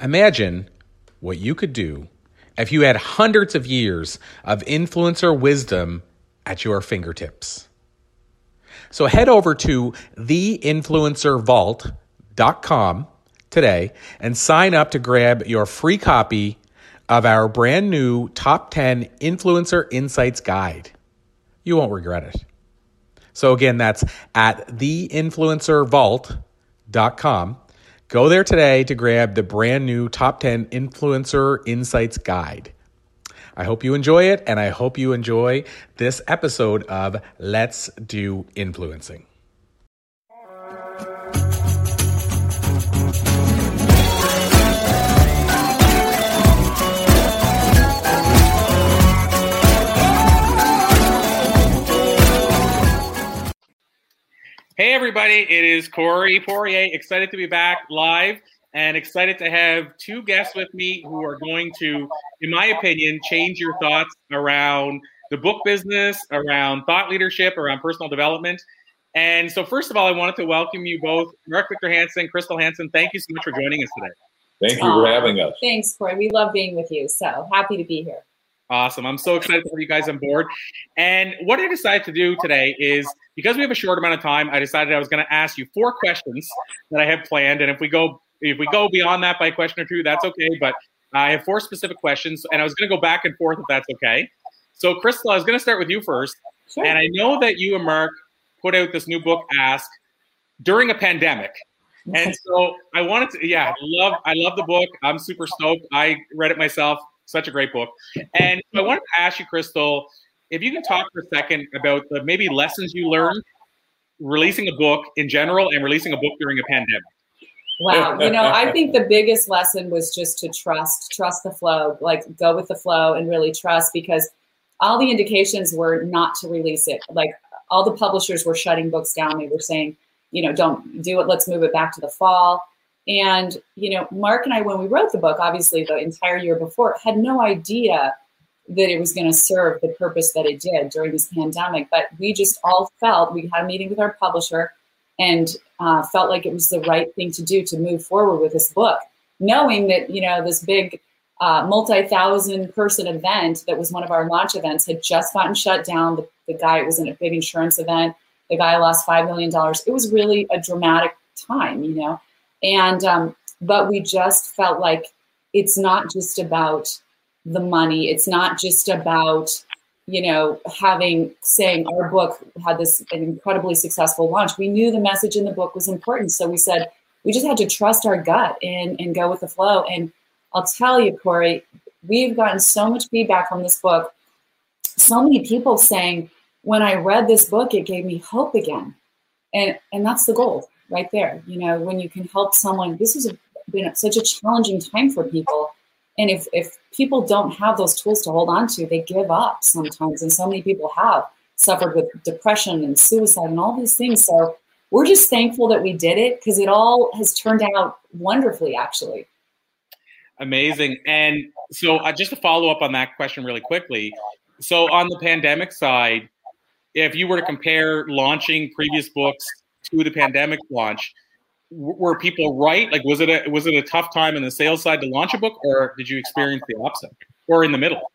Imagine what you could do if you had hundreds of years of influencer wisdom at your fingertips. So head over to theinfluencervault.com today and sign up to grab your free copy of our brand new top 10 influencer insights guide. You won't regret it. So again, that's at theinfluencervault.com. Go there today to grab the brand new top 10 influencer insights guide. I hope you enjoy it, and I hope you enjoy this episode of Let's Do Influencing. Hey, everybody, it is Corey Poirier. Excited to be back live and excited to have two guests with me who are going to, in my opinion, change your thoughts around the book business, around thought leadership, around personal development. And so, first of all, I wanted to welcome you both, Mark Victor Hansen, Crystal Hansen. Thank you so much for joining us today. Thank you for having us. Thanks, Corey. We love being with you. So happy to be here. Awesome. I'm so excited to have you guys on board. And what I decided to do today is because we have a short amount of time, I decided I was going to ask you four questions that I have planned. And if we go if we go beyond that by a question or two, that's okay. But I have four specific questions, and I was going to go back and forth if that's okay. So, Crystal, I was going to start with you first. Sure. And I know that you and Mark put out this new book, Ask, during a pandemic. And so I wanted to, yeah, love, I love the book. I'm super stoked. I read it myself. Such a great book. And I wanted to ask you, Crystal, if you can talk for a second about the maybe lessons you learned releasing a book in general and releasing a book during a pandemic. Wow. You know, I think the biggest lesson was just to trust, trust the flow, like go with the flow and really trust because all the indications were not to release it. Like all the publishers were shutting books down. They were saying, you know, don't do it. Let's move it back to the fall. And, you know, Mark and I, when we wrote the book, obviously the entire year before, had no idea that it was going to serve the purpose that it did during this pandemic. But we just all felt we had a meeting with our publisher and uh, felt like it was the right thing to do to move forward with this book, knowing that, you know, this big uh, multi-thousand person event that was one of our launch events had just gotten shut down. The, the guy, was in a big insurance event. The guy lost $5 million. It was really a dramatic time, you know? And, um, but we just felt like it's not just about the money. It's not just about, you know, having saying our book had this an incredibly successful launch. We knew the message in the book was important. So we said we just had to trust our gut and, and go with the flow. And I'll tell you, Corey, we've gotten so much feedback from this book. So many people saying, when I read this book, it gave me hope again. And and that's the goal right there. You know, when you can help someone, this has been such a challenging time for people and if, if people don't have those tools to hold on to, they give up sometimes. And so many people have suffered with depression and suicide and all these things. So we're just thankful that we did it because it all has turned out wonderfully, actually. Amazing. And so, uh, just to follow up on that question really quickly. So, on the pandemic side, if you were to compare launching previous books to the pandemic launch, were people right? Like, was it a was it a tough time in the sales side to launch a book, or did you experience the opposite, or in the middle?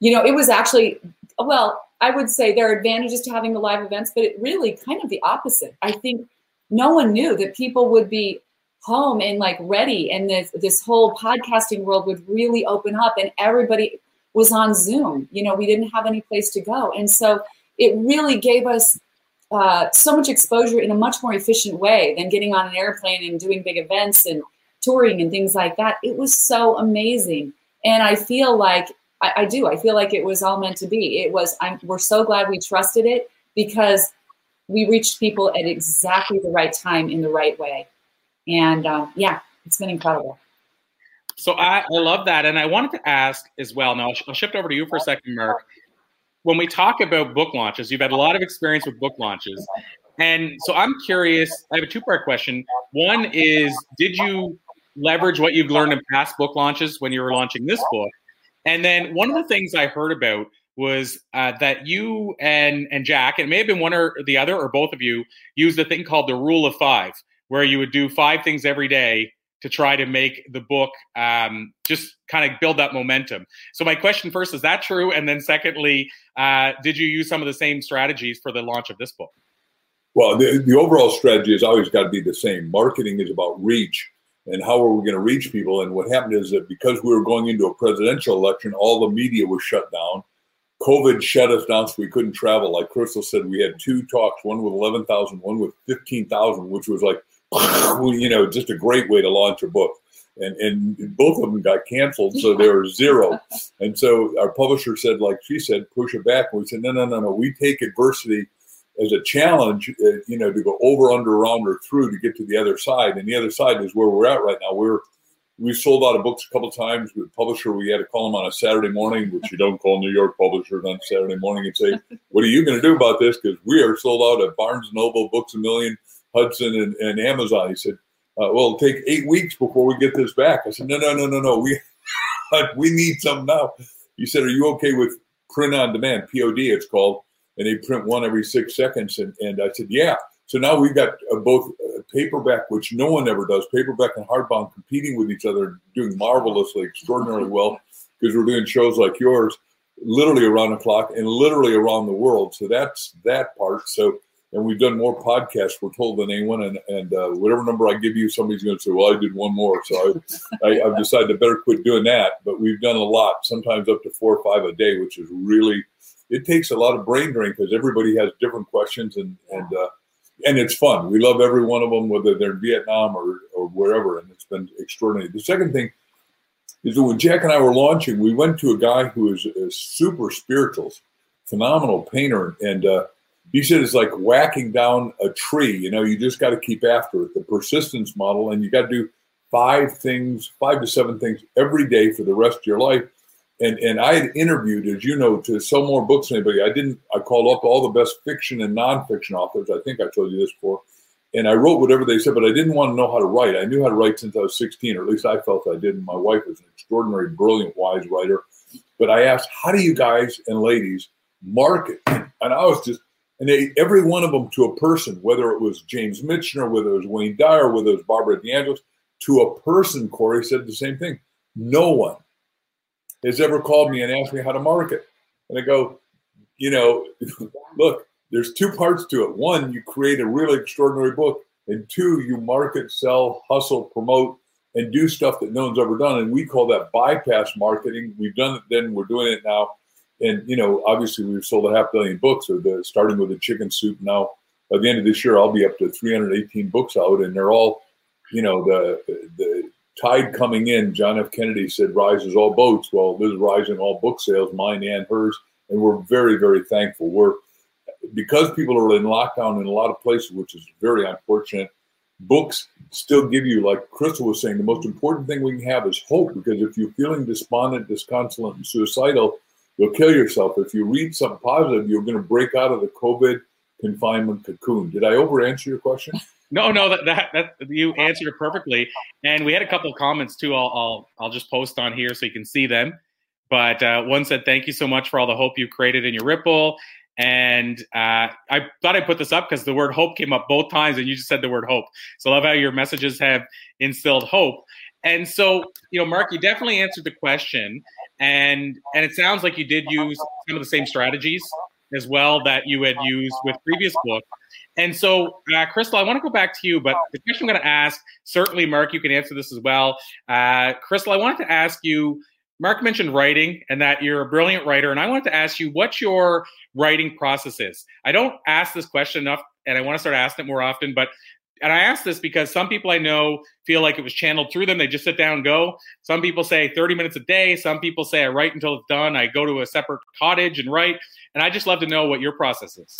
You know, it was actually well. I would say there are advantages to having the live events, but it really kind of the opposite. I think no one knew that people would be home and like ready, and this this whole podcasting world would really open up, and everybody was on Zoom. You know, we didn't have any place to go, and so it really gave us uh, so much exposure in a much more efficient way than getting on an airplane and doing big events and touring and things like that. It was so amazing. And I feel like I, I do. I feel like it was all meant to be. It was. I'm, we're so glad we trusted it because we reached people at exactly the right time in the right way. And uh, yeah, it's been incredible. So I, I love that, and I wanted to ask as well. Now I'll, I'll shift over to you for a second, Mark when we talk about book launches, you've had a lot of experience with book launches. And so I'm curious, I have a two part question. One is Did you leverage what you've learned in past book launches when you were launching this book? And then one of the things I heard about was uh, that you and, and Jack, and it may have been one or the other or both of you, used a thing called the rule of five, where you would do five things every day to try to make the book um, just kind of build that momentum. So my question first is that true, and then secondly, uh, did you use some of the same strategies for the launch of this book? Well, the, the overall strategy has always got to be the same. Marketing is about reach and how are we going to reach people. And what happened is that because we were going into a presidential election, all the media was shut down. COVID shut us down, so we couldn't travel. Like Crystal said, we had two talks, one with 11,000, one with 15,000, which was like, you know, just a great way to launch a book. And, and both of them got canceled, so they were zero. And so our publisher said, like she said, push it back. And we said, no, no, no, no. We take adversity as a challenge, uh, you know, to go over, under, around, or through to get to the other side. And the other side is where we're at right now. We're we sold out of books a couple times with publisher. We had to call them on a Saturday morning, which you don't call New York publishers on Saturday morning and say, "What are you going to do about this?" Because we are sold out at Barnes Noble, Books a Million, Hudson, and, and Amazon. He said, uh, "Well, it'll take eight weeks before we get this back." I said, "No, no, no, no, no. We we need some now." He said, "Are you okay with print on demand? POD, it's called." and they print one every six seconds. And, and I said, yeah. So now we've got uh, both uh, paperback, which no one ever does, paperback and hardbound competing with each other, doing marvelously, extraordinarily well, because we're doing shows like yours, literally around the clock and literally around the world. So that's that part. So, and we've done more podcasts, we're told, than anyone. And, and uh, whatever number I give you, somebody's going to say, well, I did one more. So I, I've decided to better quit doing that. But we've done a lot, sometimes up to four or five a day, which is really – it takes a lot of brain drain because everybody has different questions and and uh, and it's fun. We love every one of them, whether they're in Vietnam or or wherever, and it's been extraordinary. The second thing is that when Jack and I were launching, we went to a guy who is a super spiritual, phenomenal painter, and uh, he said it's like whacking down a tree. You know, you just got to keep after it. The persistence model, and you got to do five things, five to seven things every day for the rest of your life and and I had interviewed, as you know, to sell more books than anybody. I didn't. I called up all the best fiction and nonfiction authors. I think I told you this before, and I wrote whatever they said, but I didn't want to know how to write. I knew how to write since I was 16, or at least I felt I did. And my wife was an extraordinary, brilliant, wise writer. But I asked, how do you guys and ladies market? And I was just, and they, every one of them to a person, whether it was James Michener, whether it was Wayne Dyer, whether it was Barbara DeAngelis, to a person, Corey said the same thing. No one has ever called me and asked me how to market. And I go, you know, look, there's two parts to it. One, you create a really extraordinary book, and two, you market, sell, hustle, promote, and do stuff that no one's ever done. And we call that bypass marketing. We've done it then, we're doing it now. And you know, obviously, we've sold a half billion books, or the starting with the chicken soup. Now, by the end of this year, I'll be up to 318 books out, and they're all, you know, the the tide coming in, John F. Kennedy said, rises all boats. Well, this is rising all book sales, mine and hers. And we're very, very thankful. We're because people are in lockdown in a lot of places, which is very unfortunate. Books still give you, like Crystal was saying, the most important thing we can have is hope. Because if you're feeling despondent, disconsolate, and suicidal, you'll kill yourself. If you read something positive, you're going to break out of the COVID confinement cocoon. Did I over answer your question? No, no, that, that that you answered it perfectly. And we had a couple of comments too. I'll I'll I'll just post on here so you can see them. But uh, one said, "Thank you so much for all the hope you created in your Ripple." And uh, I thought I'd put this up because the word hope came up both times, and you just said the word hope. So I love how your messages have instilled hope. And so, you know, Mark, you definitely answered the question, and and it sounds like you did use some of the same strategies as well that you had used with previous books. And so, uh, Crystal, I want to go back to you, but the question I'm going to ask, certainly, Mark, you can answer this as well. Uh, Crystal, I wanted to ask you. Mark mentioned writing and that you're a brilliant writer, and I wanted to ask you what your writing process is. I don't ask this question enough, and I want to start asking it more often. But and I ask this because some people I know feel like it was channeled through them. They just sit down and go. Some people say 30 minutes a day. Some people say I write until it's done. I go to a separate cottage and write. And I just love to know what your process is.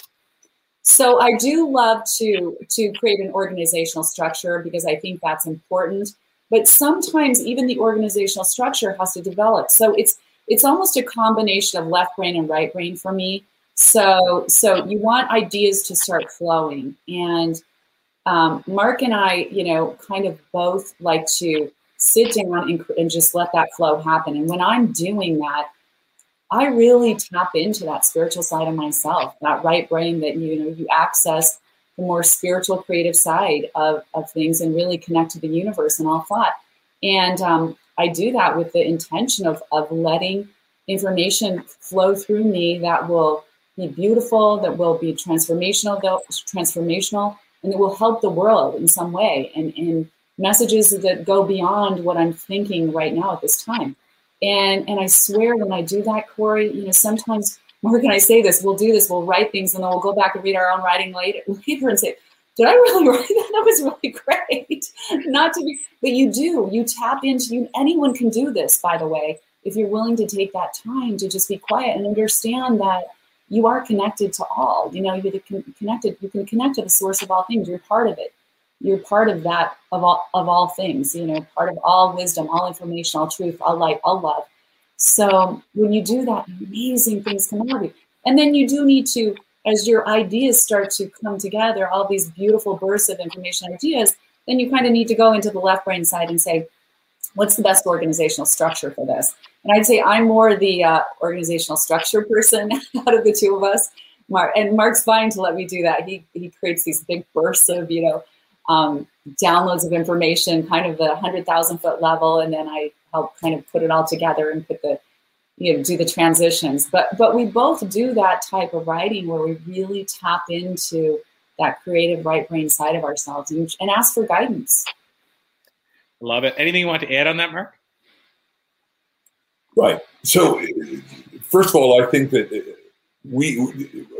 So I do love to to create an organizational structure because I think that's important. But sometimes even the organizational structure has to develop. So it's it's almost a combination of left brain and right brain for me. So so you want ideas to start flowing, and um, Mark and I, you know, kind of both like to sit down and, and just let that flow happen. And when I'm doing that, I really tap into that spiritual side of myself, that right brain that you know you access the more spiritual, creative side of, of things and really connect to the universe and all thought. And um, I do that with the intention of, of letting information flow through me that will be beautiful, that will be transformational, transformational, and it will help the world in some way. And, and messages that go beyond what I'm thinking right now at this time. And and I swear when I do that, Corey, you know, sometimes more can I say this? We'll do this, we'll write things, and then we'll go back and read our own writing later, later and say, did I really write that? That was really great. Not to be, but you do. You tap into you. Anyone can do this, by the way, if you're willing to take that time to just be quiet and understand that you are connected to all. You know, you're connected. You can connect to the source of all things. You're part of it. You're part of that of all of all things. You know, part of all wisdom, all information, all truth, all light, all love. So when you do that, amazing things come out of you. And then you do need to, as your ideas start to come together, all these beautiful bursts of information ideas, then you kind of need to go into the left brain side and say, what's the best organizational structure for this? And I'd say I'm more the uh, organizational structure person out of the two of us. Mark and Mark's fine to let me do that. He he creates these big bursts of you know um, downloads of information, kind of the hundred thousand foot level, and then I help kind of put it all together and put the you know do the transitions but but we both do that type of writing where we really tap into that creative right brain side of ourselves and, and ask for guidance love it anything you want to add on that mark right so first of all i think that we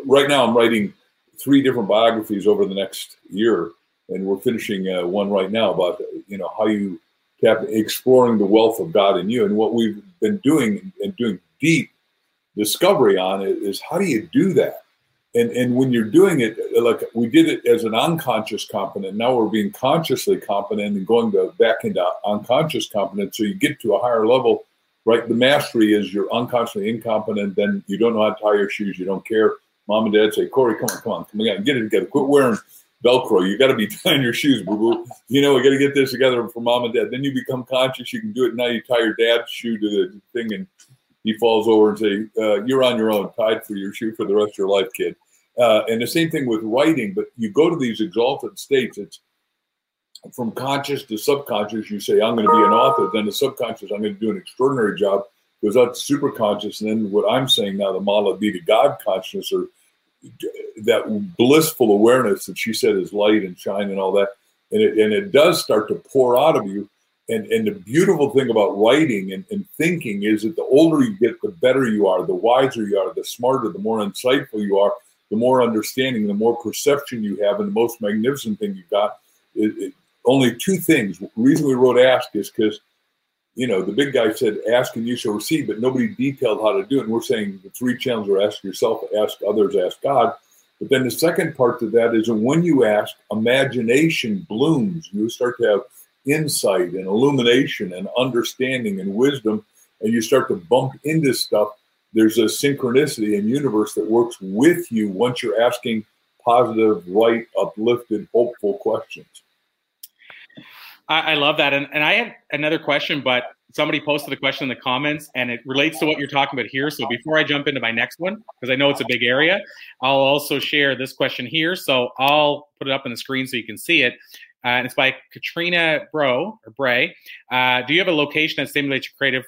right now i'm writing three different biographies over the next year and we're finishing uh, one right now about you know how you kept exploring the wealth of God in you. And what we've been doing and doing deep discovery on it is how do you do that? And and when you're doing it, like we did it as an unconscious competent, now we're being consciously competent and going to back into unconscious competent. So you get to a higher level, right? The mastery is you're unconsciously incompetent, then you don't know how to tie your shoes, you don't care. Mom and dad say, Corey, come on, come on, come on, get it together. Quit wearing Velcro. You got to be tying your shoes, boo boo. You know, we got to get this together for mom and dad. Then you become conscious. You can do it. Now you tie your dad's shoe to the thing, and he falls over and say, uh, "You're on your own, tied for your shoe for the rest of your life, kid." Uh, and the same thing with writing. But you go to these exalted states. It's from conscious to subconscious. You say, "I'm going to be an author." Then the subconscious, "I'm going to do an extraordinary job." Goes out to super conscious, and then what I'm saying now, the model be the God consciousness or that blissful awareness that she said is light and shine and all that, and it and it does start to pour out of you. And and the beautiful thing about writing and, and thinking is that the older you get, the better you are, the wiser you are, the smarter, the more insightful you are, the more understanding, the more perception you have, and the most magnificent thing you've got. It, it, only two things. The reason we wrote Ask is because you know, the big guy said, ask and you shall receive, but nobody detailed how to do it. And we're saying the three channels are ask yourself, ask others, ask God. But then the second part to that is when you ask, imagination blooms. You start to have insight and illumination and understanding and wisdom, and you start to bump into stuff. There's a synchronicity in universe that works with you once you're asking positive, right, uplifted, hopeful questions. I, I love that. And, and I had another question, but somebody posted a question in the comments and it relates to what you're talking about here. So before I jump into my next one, because I know it's a big area, I'll also share this question here. So I'll put it up on the screen so you can see it. Uh, and it's by Katrina Bro or Bray. Uh, do you have a location that stimulates your creative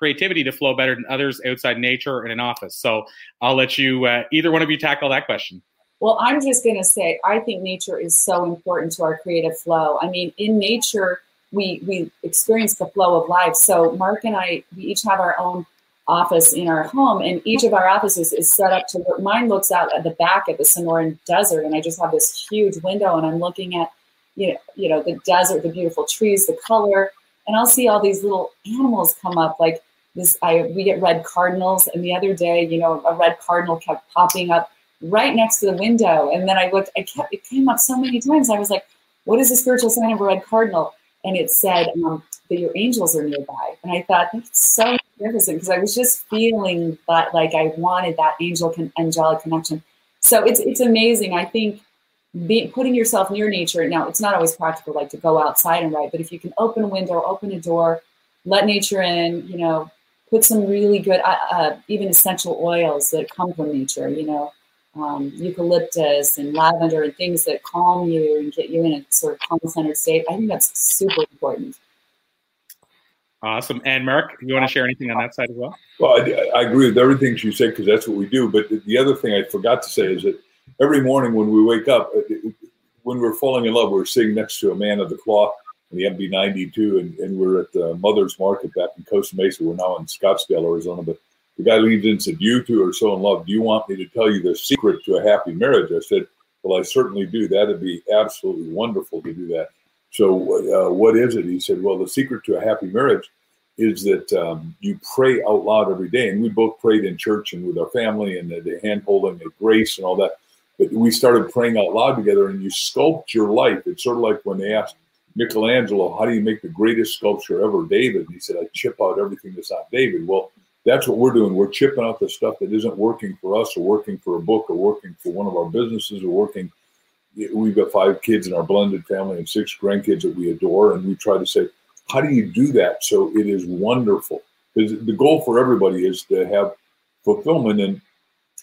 creativity to flow better than others outside nature or in an office? So I'll let you, uh, either one of you, tackle that question. Well, I'm just going to say, I think nature is so important to our creative flow. I mean, in nature, we we experience the flow of life. So Mark and I, we each have our own office in our home, and each of our offices is set up to. Mine looks out at the back at the Sonoran Desert, and I just have this huge window, and I'm looking at you know you know the desert, the beautiful trees, the color, and I'll see all these little animals come up like this. I we get red cardinals, and the other day, you know, a red cardinal kept popping up right next to the window. And then I looked, I kept, it came up so many times. I was like, what is the spiritual sign of a red cardinal? And it said um, that your angels are nearby. And I thought, that's so magnificent because I was just feeling that like I wanted that angel con- angelic connection. So it's, it's amazing. I think being, putting yourself near nature, now it's not always practical like to go outside and write, but if you can open a window, open a door, let nature in, you know, put some really good, uh, uh, even essential oils that come from nature, you know, um, eucalyptus and lavender and things that calm you and get you in a sort of calm centered state. I think that's super important. Awesome. And Mark, you want to share anything on that side as well? Well, I, I agree with everything she said because that's what we do. But the other thing I forgot to say is that every morning when we wake up, when we're falling in love, we're sitting next to a man of the cloth the MB 92, and, and we're at the Mother's Market back in Costa Mesa. We're now in Scottsdale, Arizona. But the guy leans in and said, You two are so in love. Do you want me to tell you the secret to a happy marriage? I said, Well, I certainly do. That'd be absolutely wonderful to do that. So, uh, what is it? He said, Well, the secret to a happy marriage is that um, you pray out loud every day. And we both prayed in church and with our family and the, the hand holding the grace and all that. But we started praying out loud together and you sculpt your life. It's sort of like when they asked Michelangelo, How do you make the greatest sculpture ever, David? And he said, I chip out everything that's not David. Well, that's what we're doing. We're chipping out the stuff that isn't working for us or working for a book or working for one of our businesses or working we've got five kids in our blended family and six grandkids that we adore and we try to say how do you do that so it is wonderful because the goal for everybody is to have fulfillment and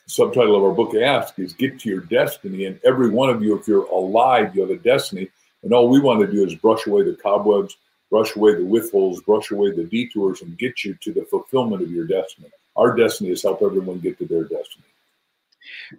subtitle of our book ask is get to your destiny and every one of you if you're alive you have a destiny and all we want to do is brush away the cobwebs brush away the withholds brush away the detours and get you to the fulfillment of your destiny our destiny is help everyone get to their destiny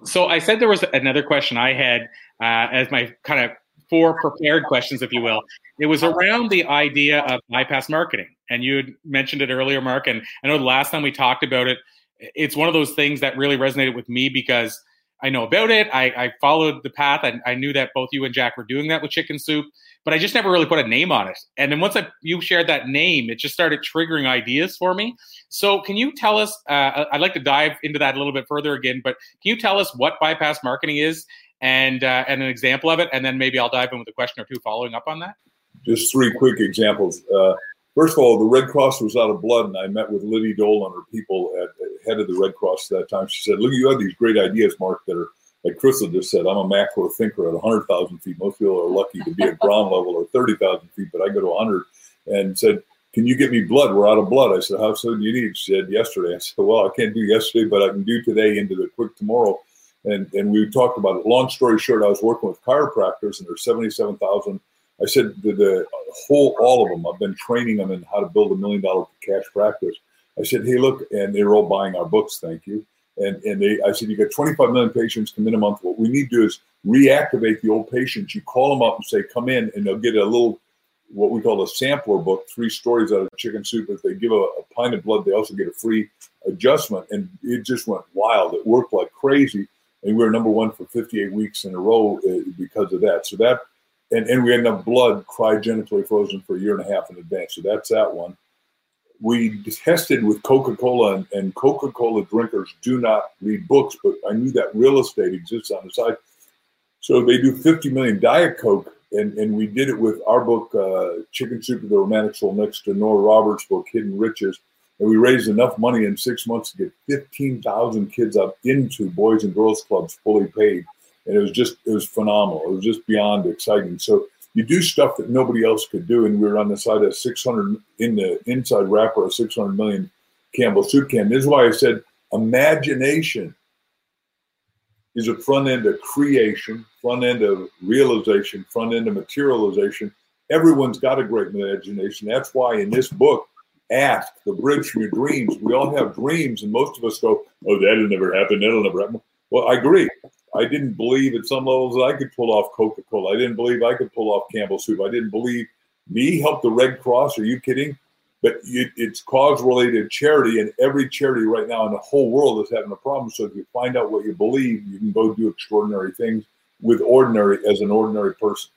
so I said there was another question I had uh, as my kind of four prepared questions, if you will. It was around the idea of bypass marketing. And you had mentioned it earlier, Mark. And I know the last time we talked about it, it's one of those things that really resonated with me because I know about it. I, I followed the path. and I knew that both you and Jack were doing that with chicken soup, but I just never really put a name on it. And then once I, you shared that name, it just started triggering ideas for me. So can you tell us? Uh, I'd like to dive into that a little bit further again, but can you tell us what bypass marketing is and uh, and an example of it, and then maybe I'll dive in with a question or two following up on that. Just three quick examples. Uh, first of all, the Red Cross was out of blood, and I met with Liddy Dole and her people at, at head of the Red Cross at that time. She said, "Look, you have these great ideas, Mark, that are." Like Crystal just said, I'm a macro thinker at 100,000 feet. Most people are lucky to be at ground level or 30,000 feet, but I go to 100 and said, can you get me blood? We're out of blood. I said, how soon do you need? She said, yesterday. I said, well, I can't do yesterday, but I can do today into the quick tomorrow and and we talked about it. Long story short, I was working with chiropractors, and there's seventy seven thousand. I said the, the whole all of them. I've been training them in how to build a million dollar cash practice. I said, hey, look, and they're all buying our books. Thank you. And and they, I said, you got 25 million patients come in a month. What we need to do is reactivate the old patients. You call them up and say, come in, and they'll get a little what we call a sampler book, three stories out of chicken soup. If they give a, a pint of blood, they also get a free adjustment. And it just went wild. It worked like crazy and we were number one for 58 weeks in a row uh, because of that. So that, and, and we had enough blood cryogenically frozen for a year and a half in advance. So that's that one. We tested with Coca Cola, and, and Coca Cola drinkers do not read books, but I knew that real estate exists on the side. So they do 50 million Diet Coke, and, and we did it with our book, uh, Chicken Soup of the Romantic Soul, next to Nora Roberts' book, Hidden Riches and we raised enough money in six months to get 15,000 kids up into Boys and Girls Clubs fully paid. And it was just, it was phenomenal. It was just beyond exciting. So you do stuff that nobody else could do. And we were on the side of 600, in the inside wrapper of 600 million Campbell soup can. This is why I said imagination is a front end of creation, front end of realization, front end of materialization. Everyone's got a great imagination. That's why in this book, ask the bridge from your dreams. We all have dreams, and most of us go, "Oh, that'll never happen. That'll never happen." Well, I agree. I didn't believe at some levels that I could pull off Coca Cola. I didn't believe I could pull off Campbell Soup. I didn't believe me help the Red Cross. Are you kidding? But it, it's cause related charity, and every charity right now in the whole world is having a problem. So if you find out what you believe, you can go do extraordinary things with ordinary as an ordinary person.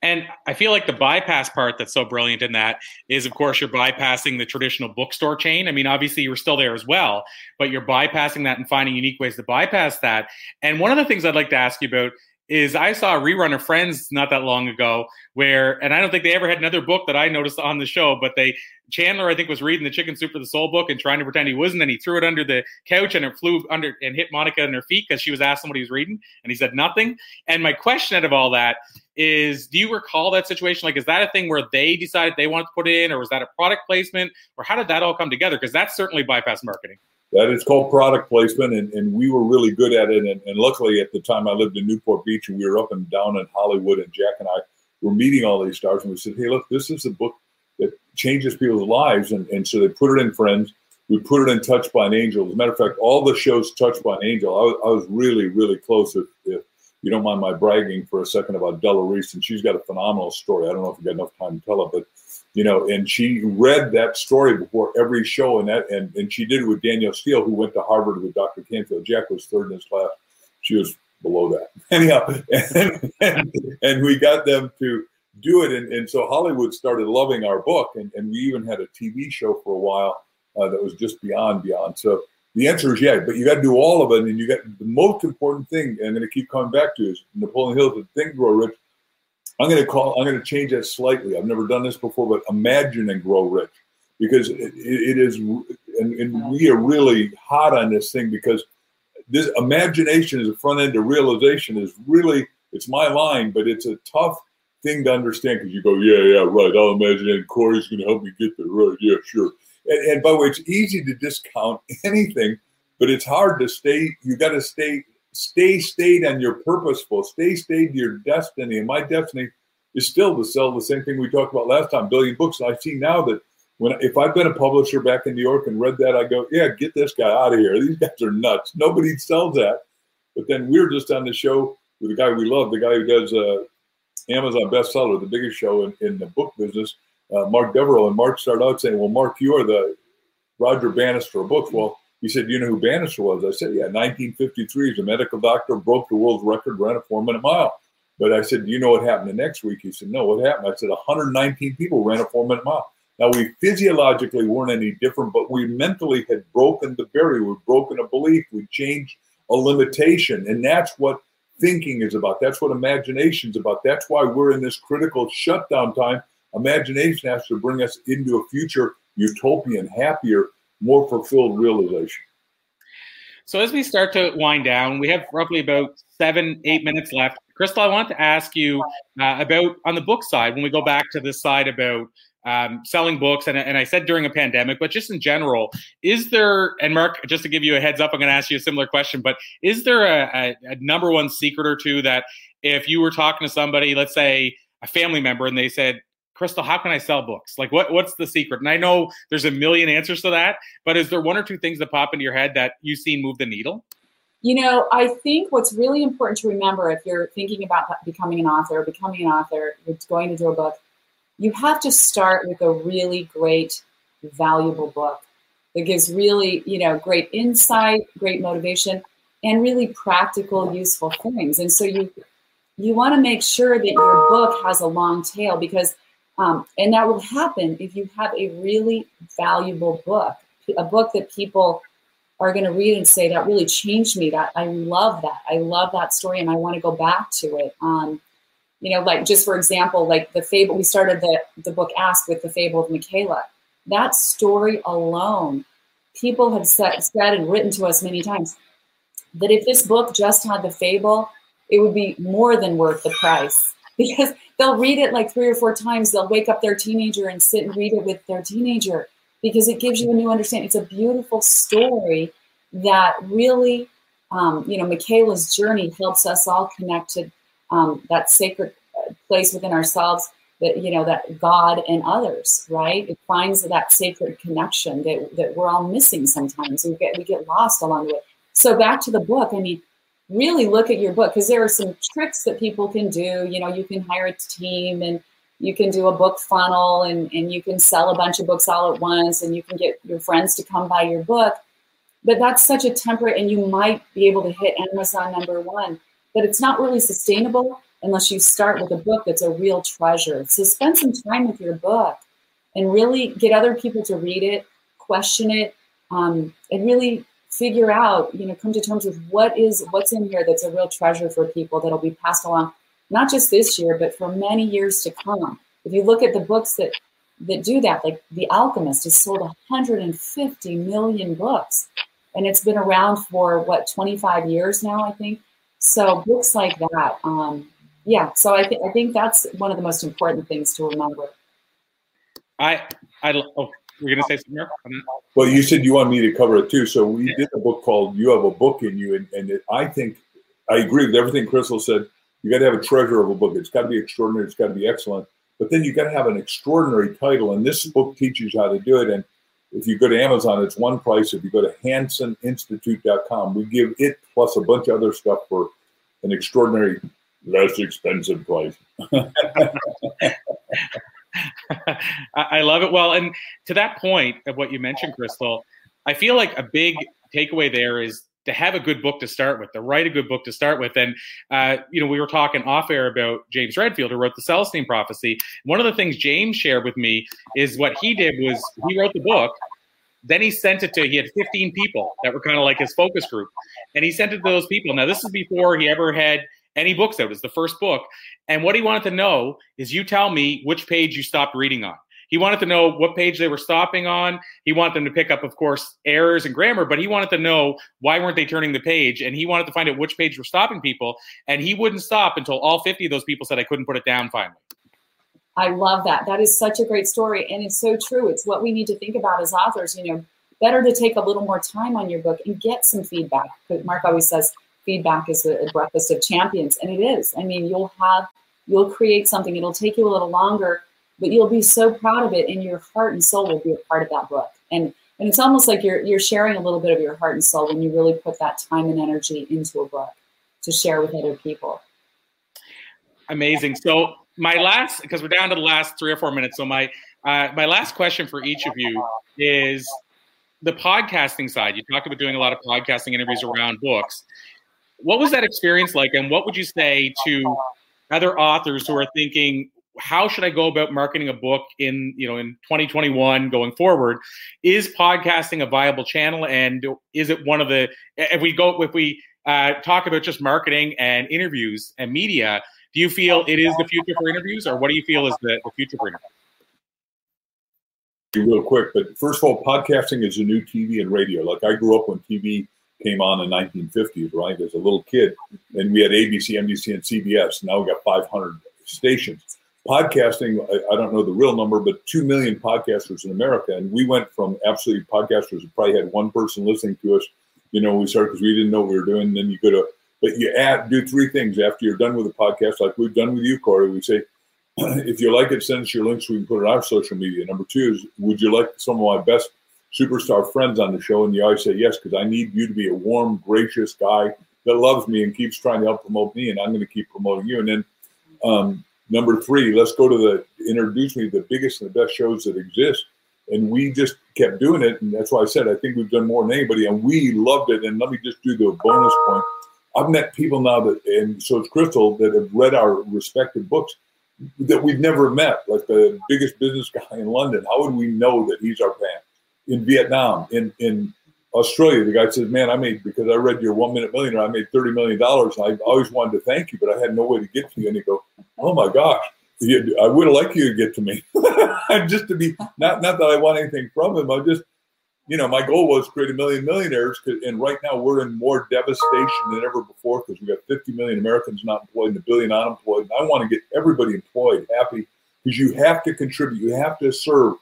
And I feel like the bypass part that's so brilliant in that is, of course, you're bypassing the traditional bookstore chain. I mean, obviously, you were still there as well, but you're bypassing that and finding unique ways to bypass that. And one of the things I'd like to ask you about is I saw a rerun of Friends not that long ago where, and I don't think they ever had another book that I noticed on the show, but they Chandler I think was reading the Chicken Soup for the Soul book and trying to pretend he wasn't, and he threw it under the couch and it flew under and hit Monica in her feet because she was asking what he was reading, and he said nothing. And my question out of all that is, do you recall that situation? Like, is that a thing where they decided they wanted to put in, or was that a product placement, or how did that all come together? Because that's certainly bypass marketing. that is called product placement, and, and we were really good at it. And, and luckily, at the time, I lived in Newport Beach, and we were up and down in Hollywood, and Jack and I were meeting all these stars, and we said, "Hey, look, this is a book that changes people's lives," and, and so they put it in Friends. We put it in Touched by an Angel. As a matter of fact, all the shows Touched by an Angel, I was, I was really, really close. If, if you don't mind my bragging for a second about Della Reese, and she's got a phenomenal story. I don't know if you got enough time to tell it, but you know, and she read that story before every show, and that, and, and she did it with Danielle Steel, who went to Harvard with Dr. Canfield. Jack was third in his class. She was below that. Anyhow, and, and, and, we got them to do it, and, and so Hollywood started loving our book, and, and we even had a TV show for a while uh, that was just beyond beyond. So the answer is yeah, but you got to do all of it, and you got the most important thing. And I'm going to keep coming back to is Napoleon Hill said, "Think, grow rich." I'm going to call. I'm going to change that slightly. I've never done this before, but imagine and grow rich, because it, it is, and, and, we are really hot on this thing because this imagination is the front end of realization is really it's my line, but it's a tough thing to understand because you go, yeah, yeah, right. I'll imagine, and Corey's going to help me get there, right? Yeah, sure. And, and by the way, it's easy to discount anything, but it's hard to stay. You got to stay stay stayed on your purposeful, stay stayed to your destiny. And my destiny is still to sell the same thing we talked about last time, billion books. And I see now that when if I've been a publisher back in New York and read that, I go, yeah, get this guy out of here. These guys are nuts. Nobody sells that. But then we're just on the show with the guy we love, the guy who does uh, Amazon bestseller, the biggest show in, in the book business, uh, Mark Deverell. And Mark started out saying, well, Mark, you are the Roger Bannister of books. Well, he said, You know who Bannister was? I said, Yeah, 1953. He's a medical doctor, broke the world's record, ran a four minute mile. But I said, Do you know what happened the next week? He said, No, what happened? I said, 119 people ran a four minute mile. Now, we physiologically weren't any different, but we mentally had broken the barrier. We'd broken a belief. We changed a limitation. And that's what thinking is about. That's what imagination is about. That's why we're in this critical shutdown time. Imagination has to bring us into a future utopian, happier, more fulfilled realization. So as we start to wind down, we have roughly about seven, eight minutes left. Crystal, I want to ask you uh, about on the book side, when we go back to this side about um, selling books, and, and I said during a pandemic, but just in general, is there, and Mark, just to give you a heads up, I'm going to ask you a similar question, but is there a, a, a number one secret or two that if you were talking to somebody, let's say a family member, and they said, Crystal, how can I sell books? Like, what what's the secret? And I know there's a million answers to that, but is there one or two things that pop into your head that you've seen move the needle? You know, I think what's really important to remember if you're thinking about becoming an author, becoming an author, going to do a book, you have to start with a really great, valuable book that gives really, you know, great insight, great motivation, and really practical, useful things. And so you you want to make sure that your book has a long tail because um, and that will happen if you have a really valuable book, a book that people are going to read and say, that really changed me. That I love that. I love that story and I want to go back to it. Um, you know, like just for example, like the fable, we started the, the book Ask with the fable of Michaela. That story alone, people have said, said and written to us many times that if this book just had the fable, it would be more than worth the price because they'll read it like three or four times. They'll wake up their teenager and sit and read it with their teenager because it gives you a new understanding. It's a beautiful story that really, um, you know, Michaela's journey helps us all connect to um, that sacred place within ourselves that you know that god and others right it finds that sacred connection that, that we're all missing sometimes we get we get lost along the way so back to the book i mean really look at your book because there are some tricks that people can do. You know, you can hire a team and you can do a book funnel and, and you can sell a bunch of books all at once and you can get your friends to come buy your book. But that's such a temperate, and you might be able to hit Amazon number one, but it's not really sustainable unless you start with a book that's a real treasure. So spend some time with your book and really get other people to read it, question it, um, and really figure out, you know, come to terms with what is what's in here that's a real treasure for people that'll be passed along, not just this year, but for many years to come. If you look at the books that that do that, like The Alchemist has sold 150 million books, and it's been around for what 25 years now, I think. So books like that, um, yeah. So I think I think that's one of the most important things to remember. I I oh we're going to say something more Well, you said you want me to cover it too. So we yeah. did a book called "You Have a Book in You," and, and it, I think I agree with everything Crystal said. You got to have a treasure of a book. It's got to be extraordinary. It's got to be excellent. But then you got to have an extraordinary title, and this book teaches you how to do it. And if you go to Amazon, it's one price. If you go to HansenInstitute.com, we give it plus a bunch of other stuff for an extraordinary, less expensive price. I love it. Well, and to that point of what you mentioned, Crystal, I feel like a big takeaway there is to have a good book to start with, to write a good book to start with. And, uh, you know, we were talking off air about James Redfield, who wrote the Celestine Prophecy. One of the things James shared with me is what he did was he wrote the book. Then he sent it to, he had 15 people that were kind of like his focus group. And he sent it to those people. Now, this is before he ever had any books out. It was the first book. And what he wanted to know is you tell me which page you stopped reading on. He wanted to know what page they were stopping on. He wanted them to pick up, of course, errors and grammar, but he wanted to know why weren't they turning the page, and he wanted to find out which page were stopping people. And he wouldn't stop until all 50 of those people said, "I couldn't put it down." Finally. I love that. That is such a great story, and it's so true. It's what we need to think about as authors. You know, better to take a little more time on your book and get some feedback. Mark always says feedback is the breakfast of champions, and it is. I mean, you'll have you'll create something. It'll take you a little longer but you'll be so proud of it and your heart and soul will be a part of that book. And and it's almost like you're you're sharing a little bit of your heart and soul when you really put that time and energy into a book to share with other people. Amazing. So my last because we're down to the last three or four minutes so my uh, my last question for each of you is the podcasting side. You talked about doing a lot of podcasting interviews around books. What was that experience like and what would you say to other authors who are thinking how should I go about marketing a book in you know in 2021 going forward? Is podcasting a viable channel, and is it one of the if we go if we uh, talk about just marketing and interviews and media? Do you feel it is the future for interviews, or what do you feel is the, the future for interviews? Real quick, but first of all, podcasting is a new TV and radio. Like I grew up when TV came on in 1950s, right? As a little kid, and we had ABC, NBC, and CBS. Now we got 500 stations podcasting, I, I, don't know the real number, but 2 million podcasters in America. And we went from absolutely podcasters who probably had one person listening to us, you know, we started because we didn't know what we were doing. Then you go to, but you add, do three things after you're done with the podcast, like we've done with you, Corey. We say, if you like it, send us your links. So we can put it on our social media. Number two is, would you like some of my best superstar friends on the show? And you always say yes, because I need you to be a warm, gracious guy that loves me and keeps trying to help promote me. And I'm going to keep promoting you. And then, um, Number three, let's go to the introduce me to the biggest and the best shows that exist. And we just kept doing it. And that's why I said I think we've done more than anybody. And we loved it. And let me just do the bonus point. I've met people now that, and so it's Crystal, that have read our respective books that we've never met, like the biggest business guy in London. How would we know that he's our fan? In Vietnam, in in Australia, the guy says, "Man, I made because I read your One Minute Millionaire. I made thirty million dollars. I always wanted to thank you, but I had no way to get to you." And he go, "Oh my gosh, I would liked you to get to me, just to be not not that I want anything from him. I just, you know, my goal was create a million millionaires, and right now we're in more devastation than ever before because we got fifty million Americans not employed and a billion unemployed. And I want to get everybody employed, happy, because you have to contribute, you have to serve.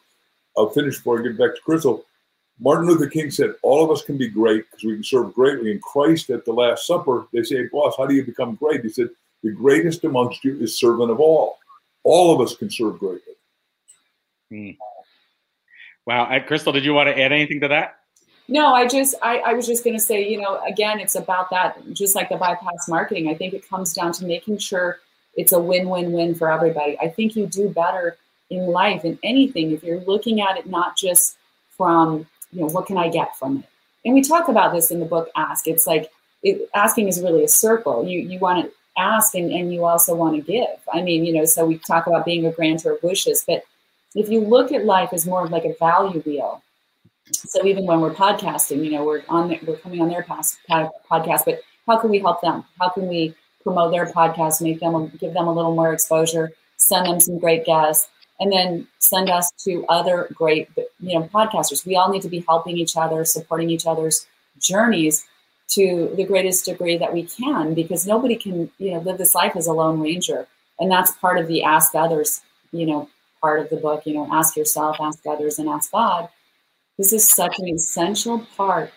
I'll finish before I get back to Crystal Martin Luther King said, All of us can be great because we can serve greatly. And Christ at the Last Supper, they say, Boss, how do you become great? He said, The greatest amongst you is servant of all. All of us can serve greatly. Hmm. Wow. Crystal, did you want to add anything to that? No, I just I, I was just going to say, you know, again, it's about that, just like the bypass marketing. I think it comes down to making sure it's a win-win-win for everybody. I think you do better in life in anything if you're looking at it not just from you know, what can I get from it? And we talk about this in the book Ask. It's like it, asking is really a circle. You you want to ask and, and you also want to give. I mean, you know, so we talk about being a grantor of wishes, but if you look at life as more of like a value wheel, so even when we're podcasting, you know, we're on we're coming on their past podcast, but how can we help them? How can we promote their podcast, make them give them a little more exposure, send them some great guests, and then send us to other great you know podcasters we all need to be helping each other supporting each other's journeys to the greatest degree that we can because nobody can you know live this life as a lone ranger and that's part of the ask others you know part of the book, you know, ask yourself, ask others, and ask God. This is such an essential part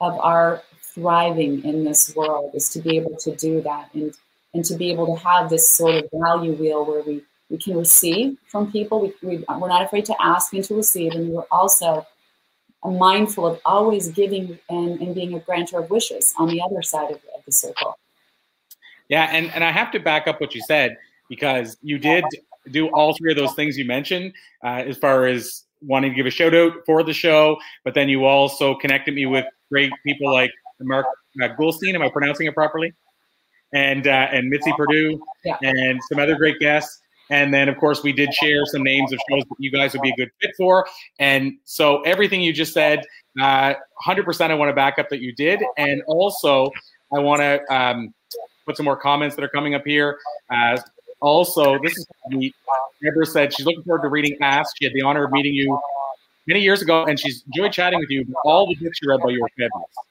of our thriving in this world is to be able to do that and and to be able to have this sort of value wheel where we we can receive from people. We, we, we're not afraid to ask and to receive, and we're also mindful of always giving and, and being a grantor of wishes on the other side of, of the circle. Yeah, and, and I have to back up what you said because you did do all three of those things you mentioned uh, as far as wanting to give a shout out for the show, but then you also connected me with great people like Mark uh. Am I pronouncing it properly? And uh, and Mitzi Perdue yeah. and some other great guests. And then, of course, we did share some names of shows that you guys would be a good fit for. And so, everything you just said, uh, 100% I want to back up that you did. And also, I want to um, put some more comments that are coming up here. Uh, also, this is neat. Deborah said she's looking forward to reading Ask. She had the honor of meeting you many years ago, and she's enjoyed chatting with you. All the books you read by your fabulous.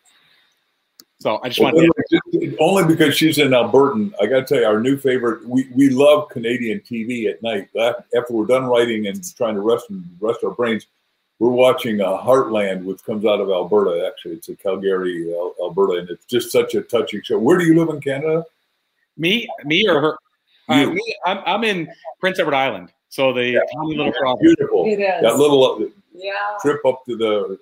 So I just want to only because she's in Alberta. I got to tell you, our new favorite. We, we love Canadian TV at night. After we're done writing and trying to rest and rest our brains, we're watching uh, Heartland, which comes out of Alberta. Actually, it's a Calgary, Alberta, and it's just such a touching show. Where do you live in Canada? Me, me or her? Uh, me, I'm, I'm in Prince Edward Island, so the yeah. tiny little province. Beautiful. It is. That little uh, yeah. trip up to the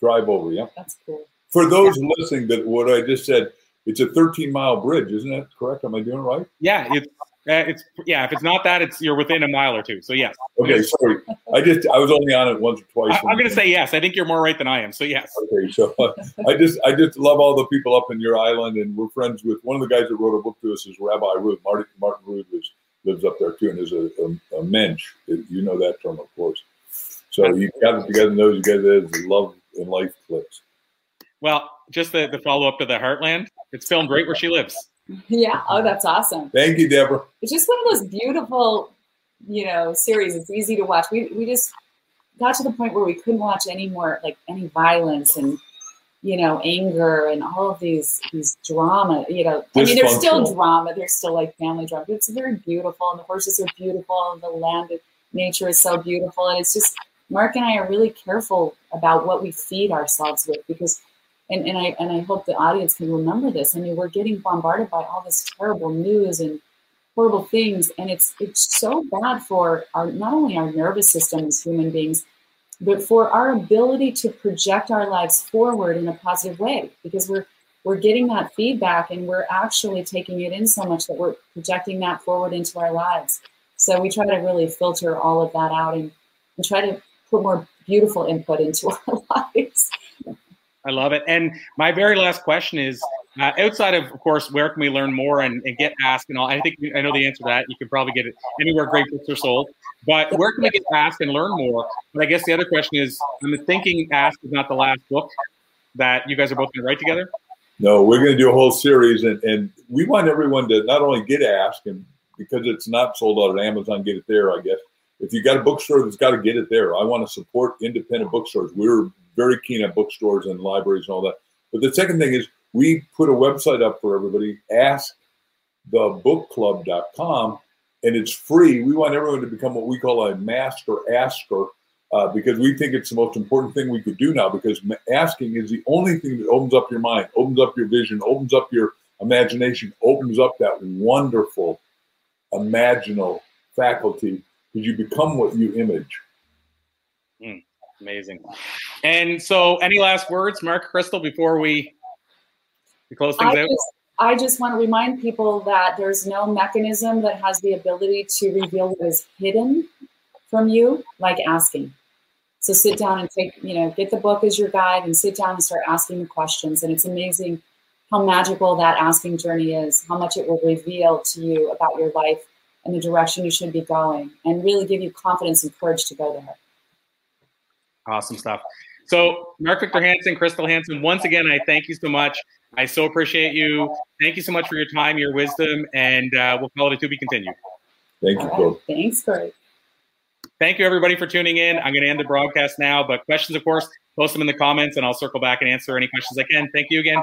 drive over. Yeah, that's cool. For those yeah. listening, that what I just said, it's a 13 mile bridge, isn't that correct? Am I doing right? Yeah, it's uh, it's yeah. If it's not that, it's you're within a mile or two. So yes. Okay, sorry. I just I was only on it once or twice. I, am going to say yes. I think you're more right than I am. So yes. Okay, so uh, I just I just love all the people up in your island, and we're friends with one of the guys that wrote a book to us is Rabbi Ruth. Marty Martin Rutte is, lives up there too, and is a, a, a mensch. You know that term, of course. So you got to know you guys as love and life clips. Well, just the, the follow up to the Heartland. It's filmed right where she lives. Yeah. Oh, that's awesome. Thank you, Deborah. It's just one of those beautiful, you know, series. It's easy to watch. We we just got to the point where we couldn't watch any more like any violence and you know anger and all of these these drama. You know, I mean, there's still drama. There's still like family drama. But it's very beautiful, and the horses are beautiful, and the land, nature is so beautiful, and it's just Mark and I are really careful about what we feed ourselves with because and, and I and I hope the audience can remember this. I mean, we're getting bombarded by all this terrible news and horrible things, and it's it's so bad for our not only our nervous system as human beings, but for our ability to project our lives forward in a positive way because we're we're getting that feedback and we're actually taking it in so much that we're projecting that forward into our lives. So we try to really filter all of that out and, and try to put more beautiful input into our lives. I love it. And my very last question is uh, outside of, of course, where can we learn more and, and, get asked and all? I think I know the answer to that. You can probably get it anywhere great books are sold. But where can we get asked and learn more? But I guess the other question is I'm thinking Ask is not the last book that you guys are both going to write together. No, we're going to do a whole series. And, and we want everyone to not only get Ask, and because it's not sold out at Amazon, get it there, I guess. If you got a bookstore that's got to get it there, I want to support independent bookstores. We're very keen at bookstores and libraries and all that. But the second thing is we put a website up for everybody, askthebookclub.com, and it's free. We want everyone to become what we call a master asker uh, because we think it's the most important thing we could do now because asking is the only thing that opens up your mind, opens up your vision, opens up your imagination, opens up that wonderful imaginal faculty you become what you image. Mm. Amazing. And so, any last words, Mark Crystal, before we, we close things I out? Just, I just want to remind people that there's no mechanism that has the ability to reveal what is hidden from you, like asking. So sit down and take, you know, get the book as your guide and sit down and start asking the questions. And it's amazing how magical that asking journey is, how much it will reveal to you about your life and the direction you should be going, and really give you confidence and courage to go there. Awesome stuff. So, Mark Victor Hansen, Crystal Hansen, once again, I thank you so much. I so appreciate you. Thank you so much for your time, your wisdom, and uh, we'll call it a to be continued. Thank you, Phil. Thanks, Greg. Thank you, everybody, for tuning in. I'm going to end the broadcast now, but questions, of course, post them in the comments, and I'll circle back and answer any questions I can. Thank you again.